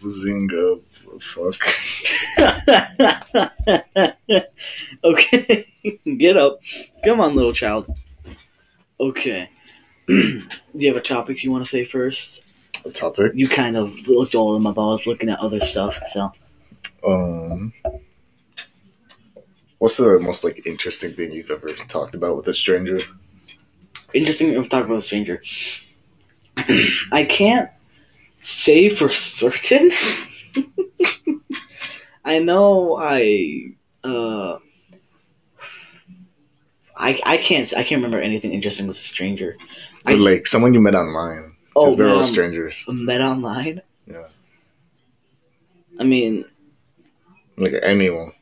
Bazinga. Fuck. okay, get up. Come on, little child. Okay. Do you have a topic you want to say first? A topic. You kind of looked all of them up. I was looking at other stuff, so. Um. What's the most like interesting thing you've ever talked about with a stranger? Interesting to talk about a stranger. I can't say for certain. I know I uh I I can't I can't remember anything interesting with a stranger. I like someone you met online. oh they're all on- strangers. met online. Yeah. I mean, Like anyone.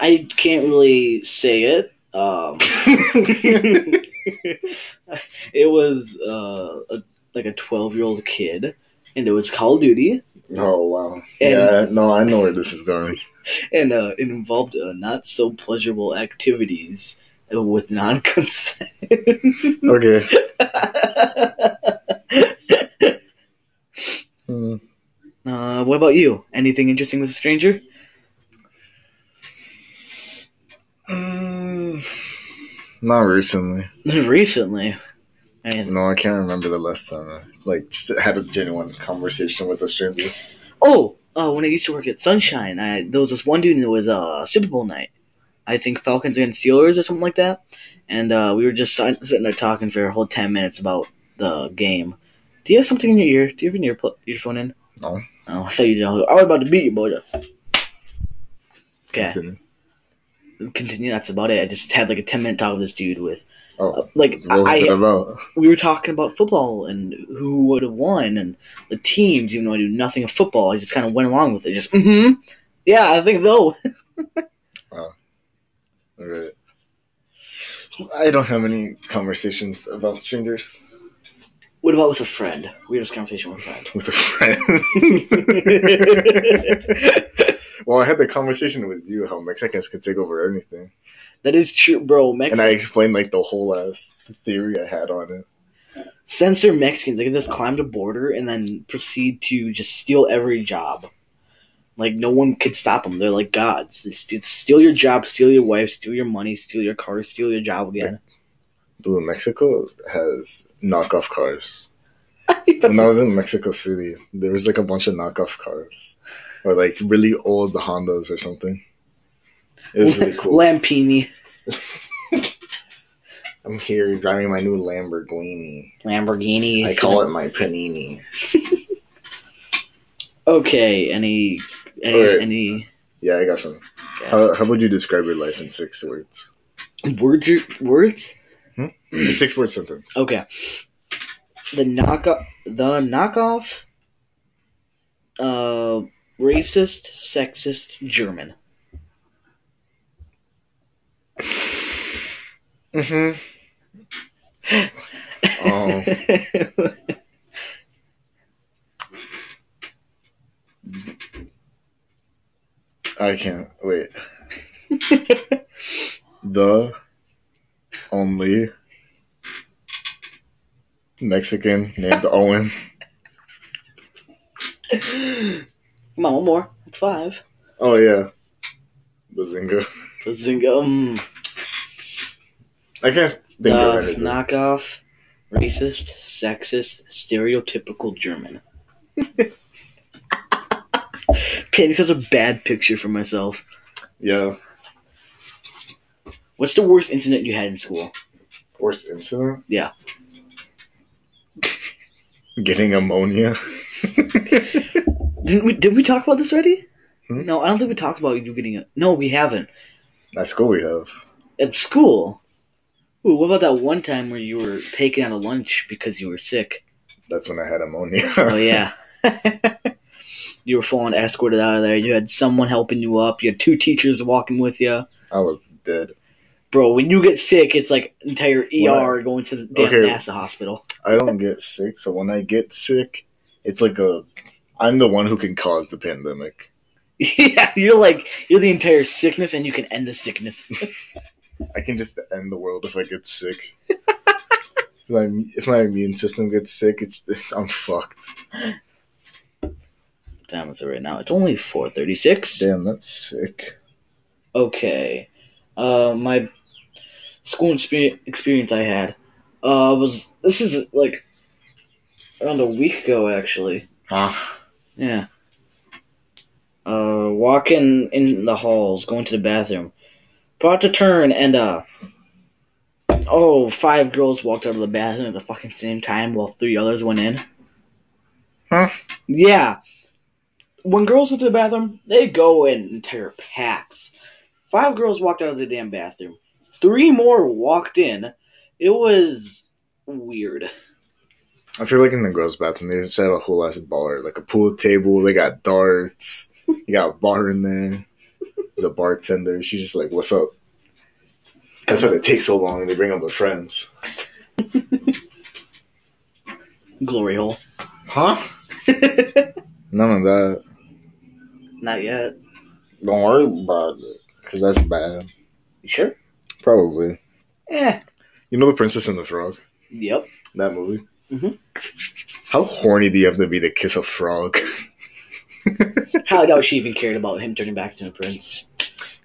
I can't really say it. Um, it was uh, a, like a twelve year old kid, and it was Call of Duty, oh wow. And- yeah. No, I know where this is going. and uh, it involved uh, not so pleasurable activities with non consent. Okay. Hmm. uh, what about you? Anything interesting with a stranger? Mm, not recently. Recently, No, I can't remember the last time I like just had a genuine conversation with a stranger. Oh, uh, when I used to work at Sunshine, I, there was this one dude and it was uh, Super Bowl night. I think Falcons against Steelers or something like that. And uh, we were just sitting there talking for a whole 10 minutes about the game. Do you have something in your ear? Do you have an ear pl- earphone in? No. Oh, I thought you did. I was about to beat you, boy. Okay, Continue. continue. That's about it. I just had like a 10 minute talk with this dude with, Oh, like, I, we were talking about football and who would have won and the teams, even though I do nothing of football. I just kind of went along with it. Just, mm hmm. Yeah, I think though. wow. Alright. I don't have any conversations about strangers What about with a friend? Weirdest conversation with a friend. with a friend. well, I had the conversation with you how Mexicans can take over anything, that is true, bro. And I explained like the whole ass theory I had on it. censor Mexicans. They can just climb the border and then proceed to just steal every job. Like no one could stop them. They're like gods. Just steal- steal your job, steal your wife, steal your money, steal your car, steal your job again. Dude, Mexico has knockoff cars. when I was in Mexico City, there was like a bunch of knockoff cars, or like really old Hondas or something. It was really cool. Lampini, I'm here driving my new Lamborghini. Lamborghini. I call it my panini. Okay. Any any Alright. any Yeah, I got some. Okay. How, how would you describe your life in six words? words? Words? A six word sentence. Okay. The knockoff, the knockoff, uh, racist, sexist German. Mm-hmm. Oh, I can't wait. the only Mexican named Owen. Come on, one more. That's five. Oh yeah, Bazinga. Bazinga. Um, I can't think the of anything. knockoff, racist, sexist, stereotypical German. Painting such a bad picture for myself. Yeah, What's the worst incident you had in school? worst incident. Yeah. Getting ammonia. Didn't we? Did we talk about this already? Hmm? No, I don't think we talked about you getting it. No, we haven't. At school we have. At school. Ooh, what about that one time where you were taken out of lunch because you were sick? That's when I had ammonia. Oh yeah. you were falling escorted out of there. You had someone helping you up. You had two teachers walking with you. I was dead. Bro, when you get sick, it's like entire ER What? going to the damn Okay. NASA hospital. I don't get sick, so when I get sick, it's like a. I'm the one who can cause the pandemic. yeah, you're like you're the entire sickness, and you can end the sickness. I can just end the world if I get sick. if, my, if my immune system gets sick, it's, I'm fucked. time is it right now? It's only four thirty six. Damn, that's sick. Okay. Uh, my school experience experience I had uh was this is like around a week ago actually. Ah, Yeah. Uh, walking in the halls, going to the bathroom, about to turn, and uh, oh, five girls walked out of the bathroom at the fucking same time, while three others went in. Huh? Yeah. When girls went to the bathroom, they go in entire packs. Five girls walked out of the damn bathroom. Three more walked in. It was weird. I feel like in the girls' bathroom they just have a whole ass bar, like a pool table. They got darts. You got a bar in there. There's a bartender. She's just like, "What's up?" That's why they take so long. and They bring up their friends. Glory hole. Huh? None of that. Not yet. Don't worry about it, cause that's bad. You sure? Probably. Yeah. You know the Princess and the Frog? Yep. That movie. Mhm. How horny do you have to be to kiss a frog? How doubt she even cared about him turning back to a prince.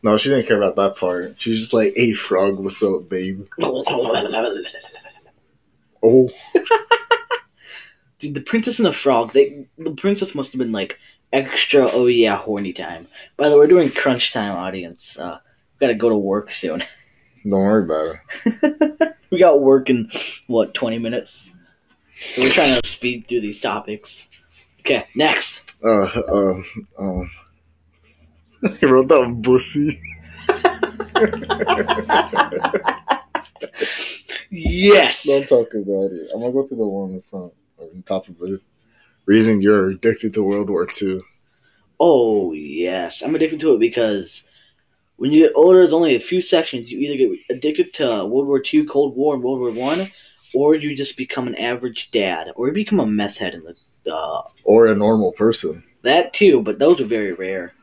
No, she didn't care about that part. She was just like, "Hey, frog, what's up, babe?" Oh, Dude, the princess and the frog. They the princess must have been like extra. Oh yeah, horny time. By the way, we're doing crunch time, audience. Uh, we gotta go to work soon. don't worry about it. we got work in what twenty minutes. So we're trying to speed through these topics. Okay, next. Uh, uh, um, he wrote down bussy. Yes. Don't talk about it. I'm gonna go through the one in front, or on top of it. Reason you're addicted to World War II. Oh yes, I'm addicted to it because when you get older, there's only a few sections. You either get addicted to World War II, Cold War, and World War One, or you just become an average dad, or you become a meth head in the uh, Or a normal person. that too. But those are very rare.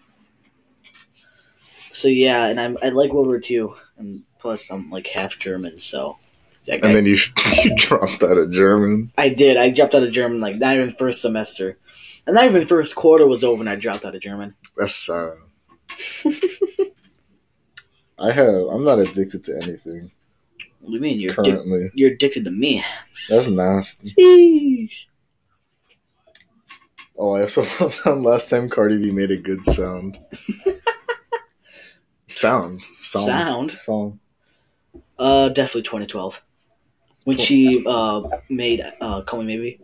So yeah, and I'm, I like World War II, and plus I'm like half German, so. Like, And I, then you you dropped out of German. I did. I dropped out of German like not even first semester, and not even first quarter was over, and I dropped out of German. That's sad. I have. I'm not addicted to anything What do you mean? You're currently. you're addicted to me. That's nasty. Oh, I also found last time Cardi B made a good sound. Sound. Sound. Sound? Song. Uh, definitely 2012. When she uh made uh "Call Me Maybe."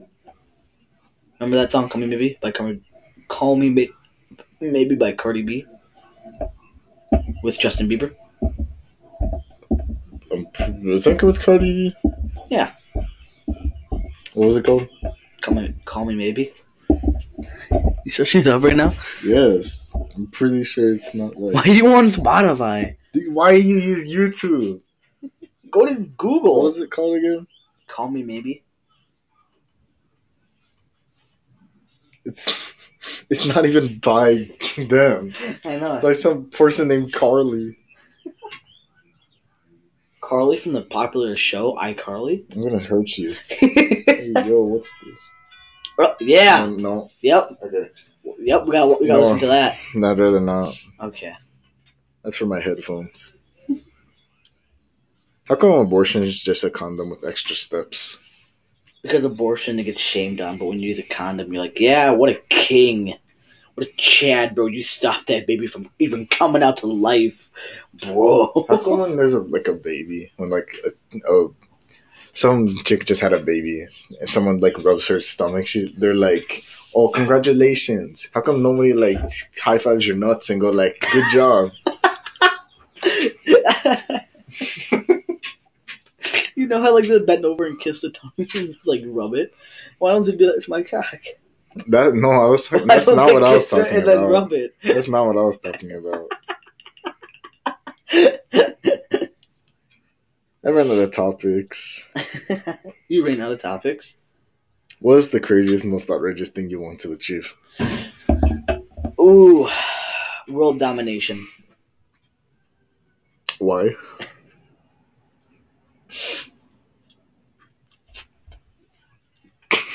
Remember that song "Call Me Maybe" by Call Me, Call Me May- Maybe by Cardi B with Justin Bieber. Um, was that good with Cardi B? Yeah. What was it called? Call me, call me maybe. You searching it up right now? Yes. I'm pretty sure it's not like. Why like. are you on Spotify? Dude, Why you use YouTube? Go to What Google. was it called again? Call me maybe. It's it's not even by them. I know. It's like some person named Carly. Carly from the popular show iCarly. I'm gonna hurt you. Hey, yo, what's this? Oh, yeah. Um, no. Yep. Okay. Yep. We got we got to No. listen to that. I'd rather not. Okay. That's for my headphones. How come abortion is just a condom with extra steps? Because abortion it gets shamed on, but when you use a condom, you're like, yeah, what a king, what a Chad, bro. You stopped that baby from even coming out to life, bro. How come when there's a like a baby when like a, a some chick just had a baby someone like rubs her stomach, she they're like, "Oh, congratulations!" How come nobody like high fives your nuts and go like, "Good job"? you know how like they bend over and kiss the tongue and just like rub it. Why don't you do that to my cock? That no, I was talking. That's don't what I was talking and then about. rub it. That's not what I was talking about. I ran out of topics. you ran out of topics. What is the craziest, most outrageous thing you want to achieve? Ooh, world domination. Why?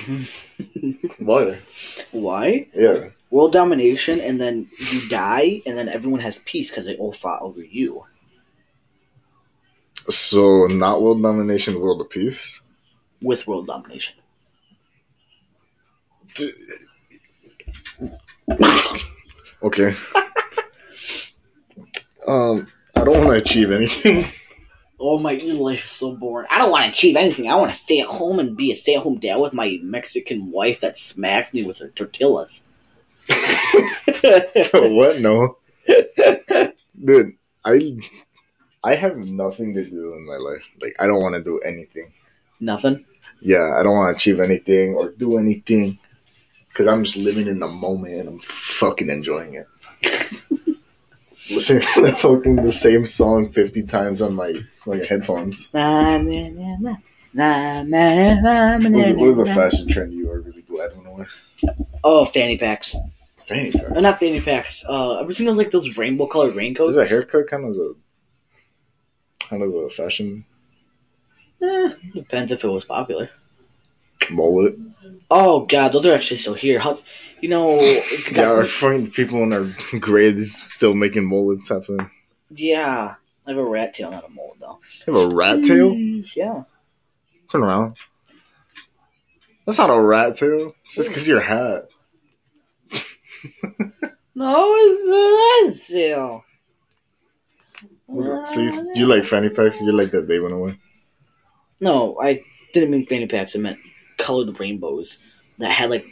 Why? Why? Yeah. World domination, and then you die, and then everyone has peace because they all fought over you. So not world domination, world of peace. With world domination. Okay. um, I don't want to achieve anything. Oh my, your life is so boring. I don't want to achieve anything. I want to stay at home and be a stay at home dad with my Mexican wife that smacks me with her tortillas. what? No, dude. I I have nothing to do in my life. Like I don't want to do anything. Nothing. Yeah, I don't want to achieve anything or do anything because I'm just living in the moment and I'm fucking enjoying it. Listening to the fucking the same song fifty times on my like headphones. Na, na, na, What, what is a fashion trend you are really glad went away? Oh, fanny packs. Fanny packs. Uh, not fanny packs. Uh, ever seen those like those rainbow colored raincoats? Is a haircut kind of a kind of a fashion Eh, depends if it was popular. mullet? Oh god, those are actually still here. How, you know, Yeah, our fucking people in our grades still making mullets happen. yeah. I have a rat tail, not a mole though. You have a rat tail? Yeah. Turn around. That's not a rat tail. It's just because your hat. No, it's a rat tail. Was it- So you, you like fanny packs? You like that they went away? No, I didn't mean fanny packs. I meant colored rainbows that had like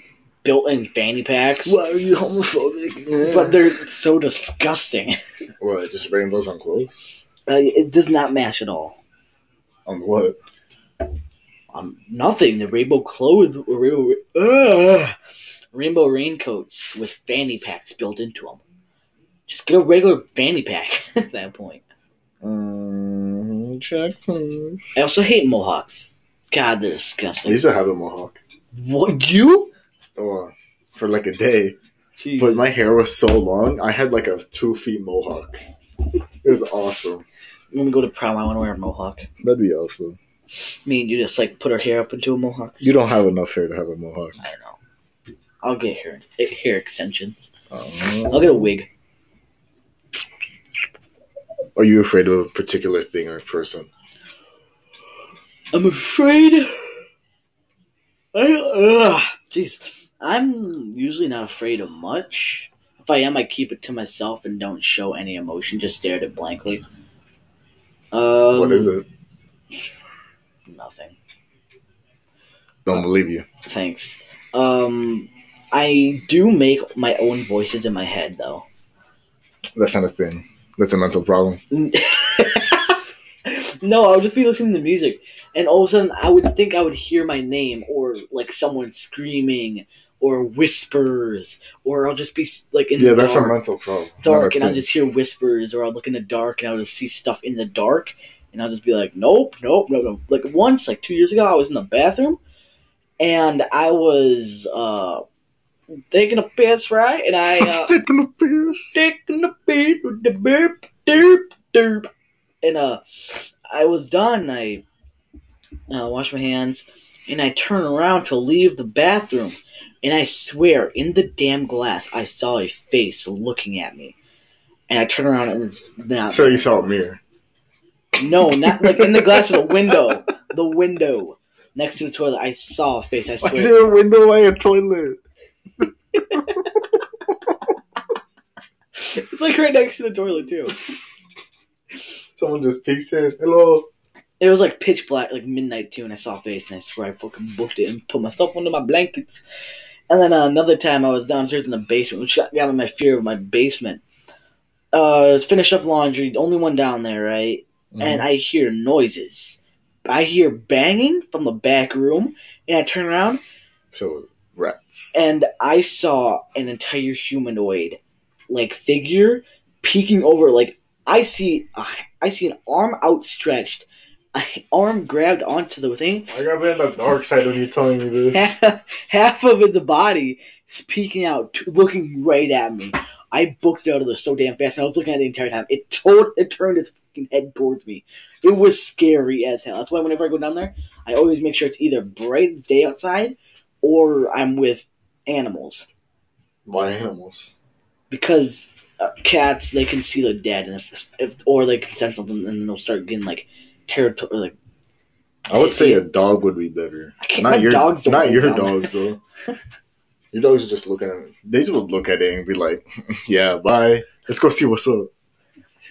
built-in fanny packs. Why are you homophobic? But they're so disgusting. what? Just rainbows on clothes? Uh, it does not match at all. On what? On nothing. The rainbow clothes, or rainbow, Ugh. rainbow raincoats with fanny packs built into them. Just get a regular fanny pack at that point. Um, check please. I also hate mohawks. God, they're I disgusting. used to have a mohawk. What you? Oh, for like a day. Jeez. But my hair was so long, I had like a two feet mohawk. It was awesome. when we go to prom, I want to wear a mohawk. That'd be awesome. Me and you just like put our hair up into a mohawk. You don't have enough hair to have a mohawk. I know. I'll get hair hair extensions. Uh, I'll get a wig. Are you afraid of a particular thing or person? I'm afraid. I ugh. Jeez, I'm usually not afraid of much. If I am, I keep it to myself and don't show any emotion. Just stare at it blankly. Um, what is it? Nothing. Don't believe you. Thanks. Um, I do make my own voices in my head, though. That's not a thing. That's a mental problem. no, I would just be listening to music, and all of a sudden, I would think I would hear my name, or like someone screaming, or whispers, or I'll just be like in Yeah, the that's a mental problem. dark and I'll just hear whispers, or I'll look in the dark and I'll just see stuff in the dark, and I'll just be like, nope, nope, no, no. Like once, like two years ago, I was in the bathroom, and I was uh taking a piss, right, and I. Uh, Sticking a piss. taking the piss with the burp, derp, derp. And uh, I was done. I uh, washed my hands, and I turn around to leave the bathroom, and I swear, in the damn glass, I saw a face looking at me. And I turn around, and it's not. So you saw a mirror. no, not like in the glass of the window. The window next to the toilet. I saw a face. I Why is swear. there a window by a toilet? It's like right next to the toilet too. Someone just peeks in. Hello. It was like pitch black, like midnight too, and I saw a face, and I swear I fucking booked it and put myself under my blankets. And then uh, another time I was downstairs in the basement, which got me out of my fear of my basement. Uh, I was finished up laundry, the only one down there, right? And I hear noises. I hear banging from the back room, and I turn around, so rats. and I saw an entire humanoid, like figure, peeking over. Like I see, uh, I see an arm outstretched, an arm grabbed onto the thing. I gotta be on the dark side when you're telling me this. Half, half of its body is peeking out, looking right at me. I booked out of there so damn fast, and I was looking at it the entire time. It told, it turned its fucking head towards me. It was scary as hell. That's why whenever I go down there, I always make sure it's either bright as day outside or I'm with animals Why animals? because uh, cats they can see the dead and if, if or they can sense something and then they'll start getting like territory like I would say a dog would be better. I can't- Not your dogs don't your dogs though. your dogs are just looking at it. They just would look at it and be like, "Yeah, bye. Let's go see what's up."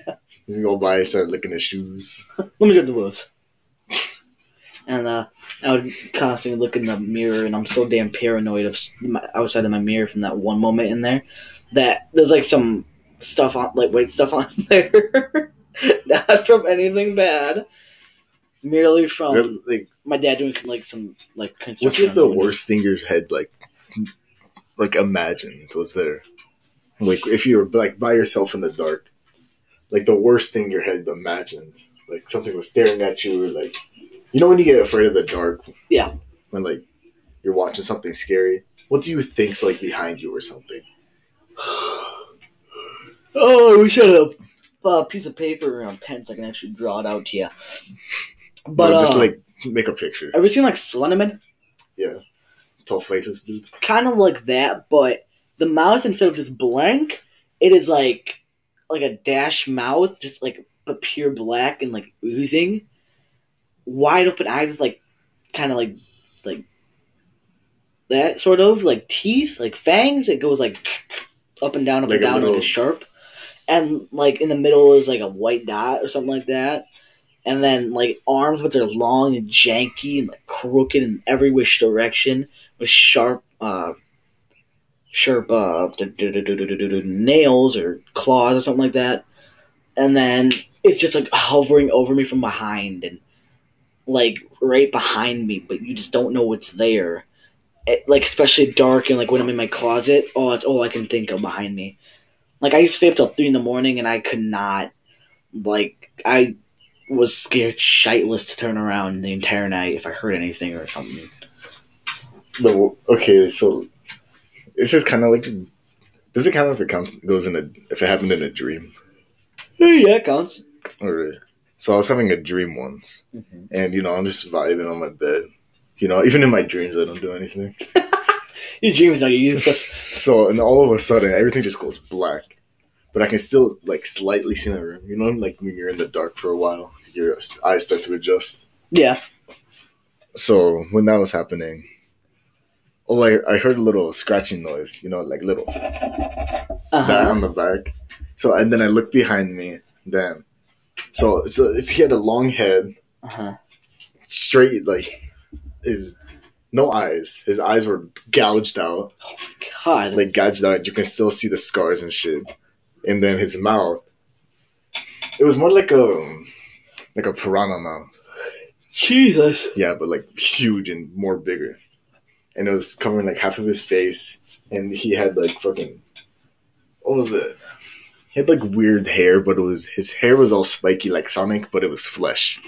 He's gonna go by, start licking his shoes. let me get the woods. And uh, I would constantly look in the mirror, and I'm so damn paranoid of my, outside of my mirror from that one moment in there that there's like some stuff on, like white stuff on there, not from anything bad, merely from that, like, my dad doing like some like what's like the worst thing your head like, like imagined was there? Like if you were like by yourself in the dark, like the worst thing your head imagined, like something was staring at you, or like, you know when you get afraid of the dark, Yeah. when like you're watching something scary. What do you think's like behind you or something? Oh, we should have a piece of paper and a pen so I can actually draw it out to you. But No, just uh, like make a picture. ever seen like Slenderman? Yeah, tall faces, dude. kind of like that, but the mouth instead of just blank, it is like like a dash mouth, just like but pure black and like oozing, wide open eyes with like kind of like like that sort of like teeth, like fangs. It goes like up and down, up like and down, little... like a sharp. And like in the middle is like a white dot or something like that. And then like arms, but they're long and janky and like crooked in every which direction with sharp, uh, sharp uh, nails or claws or something like that. And then it's just like hovering over me from behind and like right behind me, but you just don't know what's there. It, like especially dark and like when I'm in my closet, oh, that's all I can think of behind me. Like I used to stay up till three in the morning and I could not, like I was scared shitless to turn around the entire night if I heard anything or something. The okay, so this is kind of like. Does it count if it counts goes in a if it happened in a dream? Uh, yeah, it counts. Oh, or so I was having a dream once, Mhm. and you know I'm just vibing on my bed. You know, even in my dreams, I don't do anything. Your dreams you're useless. So and all of a sudden, everything just goes black, but I can still like slightly see my room. You know, like when you're in the dark for a while, your eyes start to adjust. yeah. So when that was happening, oh, I, I heard a little scratching noise. You know, like little that Uh-huh. on the back. So and then I looked behind me. Damn. So it's, a, it's he had a long head, Uh-huh. straight like his no eyes. His eyes were gouged out, Oh my God. like gouged out. You can still see the scars and shit. And then his mouth. It was more like a like a piranha mouth. Jesus. Yeah, but like huge and more bigger. And it was covering like half of his face, and he had like fucking what was it? He had like weird hair, but it was his hair was all spiky like Sonic, but it was flesh.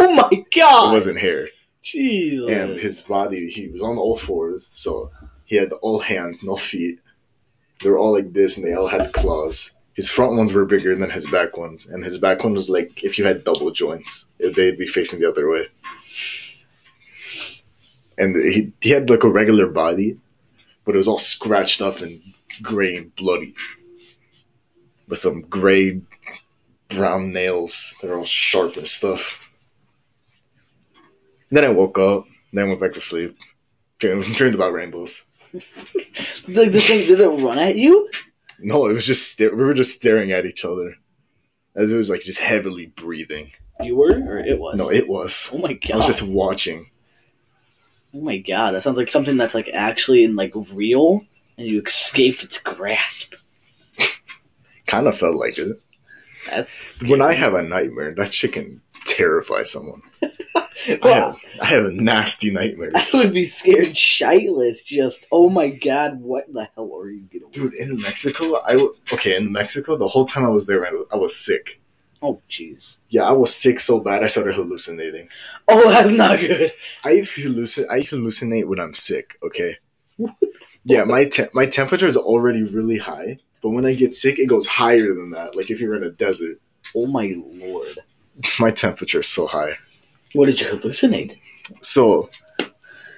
Oh my god! It wasn't hair. Jesus. And his body, he was on all fours, so he had all hands, no feet. They were all like this, and they all had claws. His front ones were bigger than his back ones, and his back one was like if you had double joints, they'd be facing the other way. And he he had like a regular body, but it was all scratched up and gray and bloody, with some gray brown nails that are all sharp and stuff. Then I woke up. Then I went back to sleep. Dreamed, dreamed about rainbows. Like this thing, did it run at you? No, it was just we were just staring at each other, as it was like just heavily breathing. You were, or it was? No, it was. Oh my God. I was just watching. Oh my God. That sounds like something that's like actually in like real, and you escaped its grasp. Kind of felt like it. That's When I have a nightmare, that shit can terrify someone. I Well, have, I have a nasty nightmares. I would be scared shitless. Just oh my God, what the hell are you getting? Dude, in Mexico, I w- okay in Mexico. The whole time I was there, I, I was sick. Oh jeez. Yeah, I was sick so bad I started hallucinating. Oh, that's not good. I hallucinate. I hallucinate when I'm sick. Okay. Yeah, my te- my temperature is already really high, but when I get sick, it goes higher than that. Like if you're in a desert, Oh my lord. my temperature is so high. What did you hallucinate? So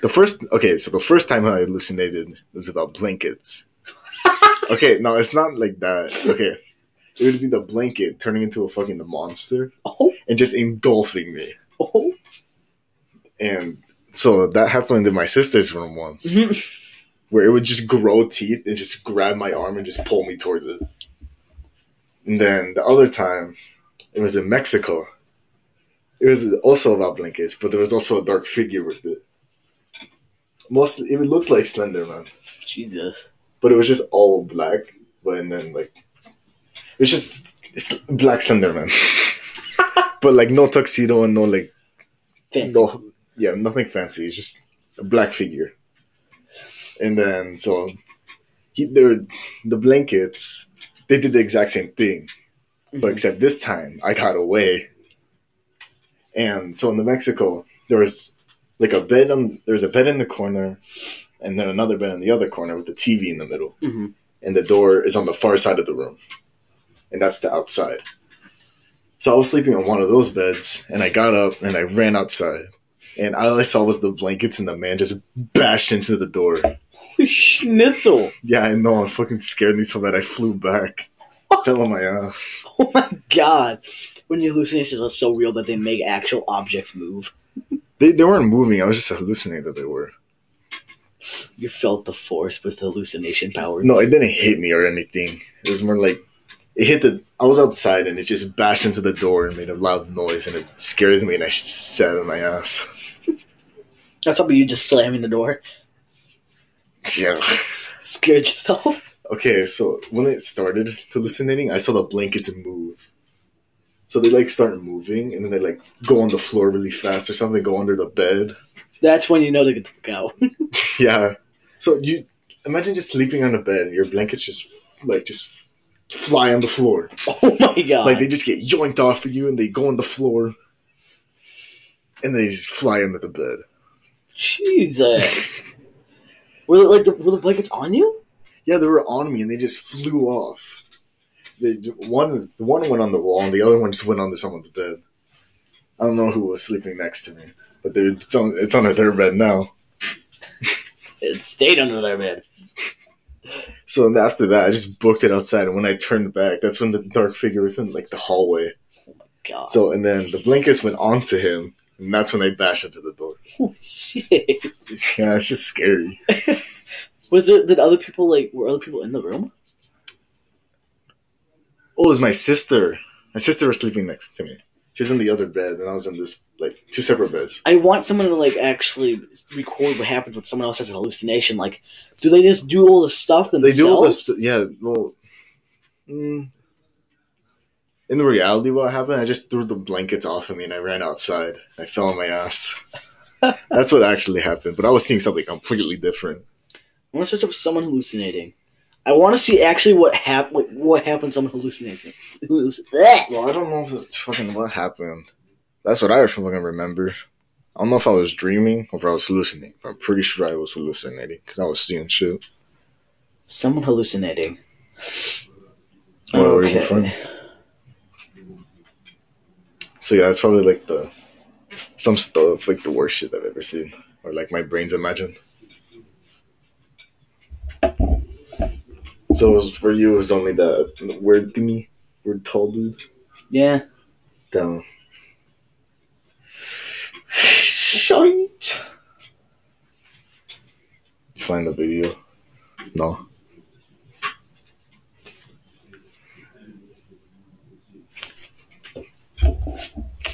The first, okay, so the first time I hallucinated was about blankets. okay, no, it's not like that. Okay, it would be the blanket turning into a fucking monster Oh, and just engulfing me. oh. And so that happened in my sister's room once, mm-hmm. Where it would just grow teeth and just grab my arm and just pull me towards it. And then the other time, it was in Mexico. It was also about blankets, but there was also a dark figure with it. Mostly, it looked like Slender Man, Jesus. but it was just all black. But and then like, it was just it's black Slender Man, but like no tuxedo and no like Fancy. no, yeah, nothing fancy. It's just a black figure. And then so he, there, the blankets, they did the exact same thing, but Mhm. except this time I got away. And so in the Mexico, there was like a bed on there was a bed in the corner, and then another bed in the other corner with the TV in the middle, Mhm. and the door is on the far side of the room, and that's the outside. So I was sleeping on one of those beds, and I got up and I ran outside, and all I saw was the blankets, and the man just bashed into the door. Schnitzel. Yeah, I know. It fucking scared me so bad I flew back, fell on my ass. Oh my god. When the hallucinations are so real that they make actual objects move. They they weren't moving. I was just hallucinating that they were. You felt the force with the hallucination powers. No, it didn't hit me or anything. It was more like it hit the. I was outside and it just bashed into the door and made a loud noise and it scared me and I sat on my ass. That's something you just slamming the door. Yeah. Scared yourself. Okay, so when it started hallucinating, I saw the blankets move. So they like start moving and then they like go on the floor really fast or something, go under the bed. That's when you know to get the fuck out. Yeah. So you imagine just sleeping on a bed and your blankets just like just fly on the floor. oh my god. Like they just get yoinked off of you and they go on the floor and they just fly under the bed. Jesus. Were, the, like, the, were the blankets on you? Yeah, they were on me and they just flew off. They one the one went on the wall and the other one just went onto someone's bed. I don't know who was sleeping next to me, but they it's on it's under their bed now. It stayed under their bed. So after that, I just booked it outside, and when I turned back, that's when the dark figure was in like the hallway. God. So and then the blankets went onto him, and that's when they bashed into the door. Shit. Yeah, it's just scary. Was there, did other people, like, were other people in the room? Oh, it was my sister. My sister was sleeping next to me. She was in the other bed, and I was in this like two separate beds. I want someone to, like, actually record what happens when someone else has a hallucination. Like, do they just do all the stuff They themselves? do all this. Yeah, well, mm, in reality, what happened? I just threw the blankets off of me and I ran outside. I fell on my ass. That's what actually happened. But I was seeing something completely different. I want to search up someone hallucinating. I want to see actually what hap- what, what happens when someone hallucinating. Halluc- Well, I don't know if it's fucking what happened. That's what I fucking remember. I don't know if I was dreaming or if I was hallucinating. But I'm pretty sure I was hallucinating because I was seeing shit. Someone hallucinating. What were you from? So yeah, it's probably like the some stuff like the worst shit I've ever seen, or like my brain's imagined. So it was, for you, it was only the weird thingy, weird tall dude. Yeah. Down. Shite. Find the video. No.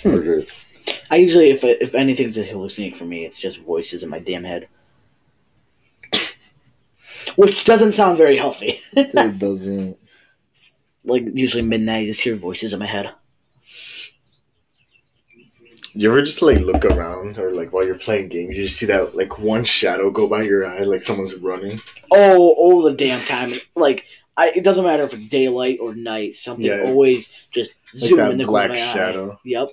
Okay. I usually, if if anything's a hallucinating for me, it's just voices in my damn head, which doesn't sound very healthy. It doesn't. like usually midnight, you just hear voices in my head. You ever just like look around or like while you're playing games, you just see that like one shadow go by your eye, like someone's running. Oh, all the damn time. Like I, it doesn't matter if it's daylight or night. Something Yeah. always just Like zoom in the corner of black my eye. shadow. Yep.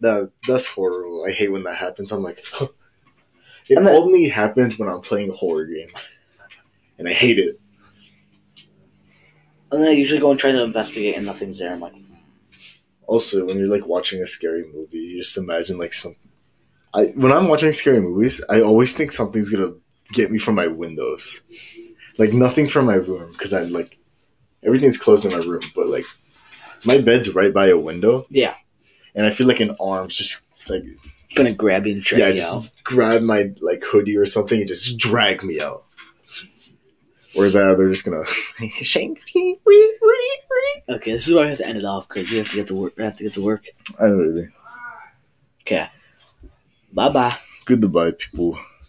That that's horrible. I hate when that happens. I'm like, it And only happens when I'm playing horror games, and I hate it. And then I usually go and try to investigate, and nothing's there. I'm like, Also, when you're like watching a scary movie, you just imagine like some I when I'm watching scary movies, I always think something's gonna get me from my windows. Like nothing from my room because I like everything's closed in my room, but like my bed's right by a window. Yeah. And I feel like an arm's just like Gonna grab you and drag yeah, you just out. grab my like hoodie or something and just drag me out. Or that they're just gonna shank me. Okay, this is where I have to end it off because we have to get to work. We have to get to work. I don't really. Okay. Bye bye. Goodbye, people.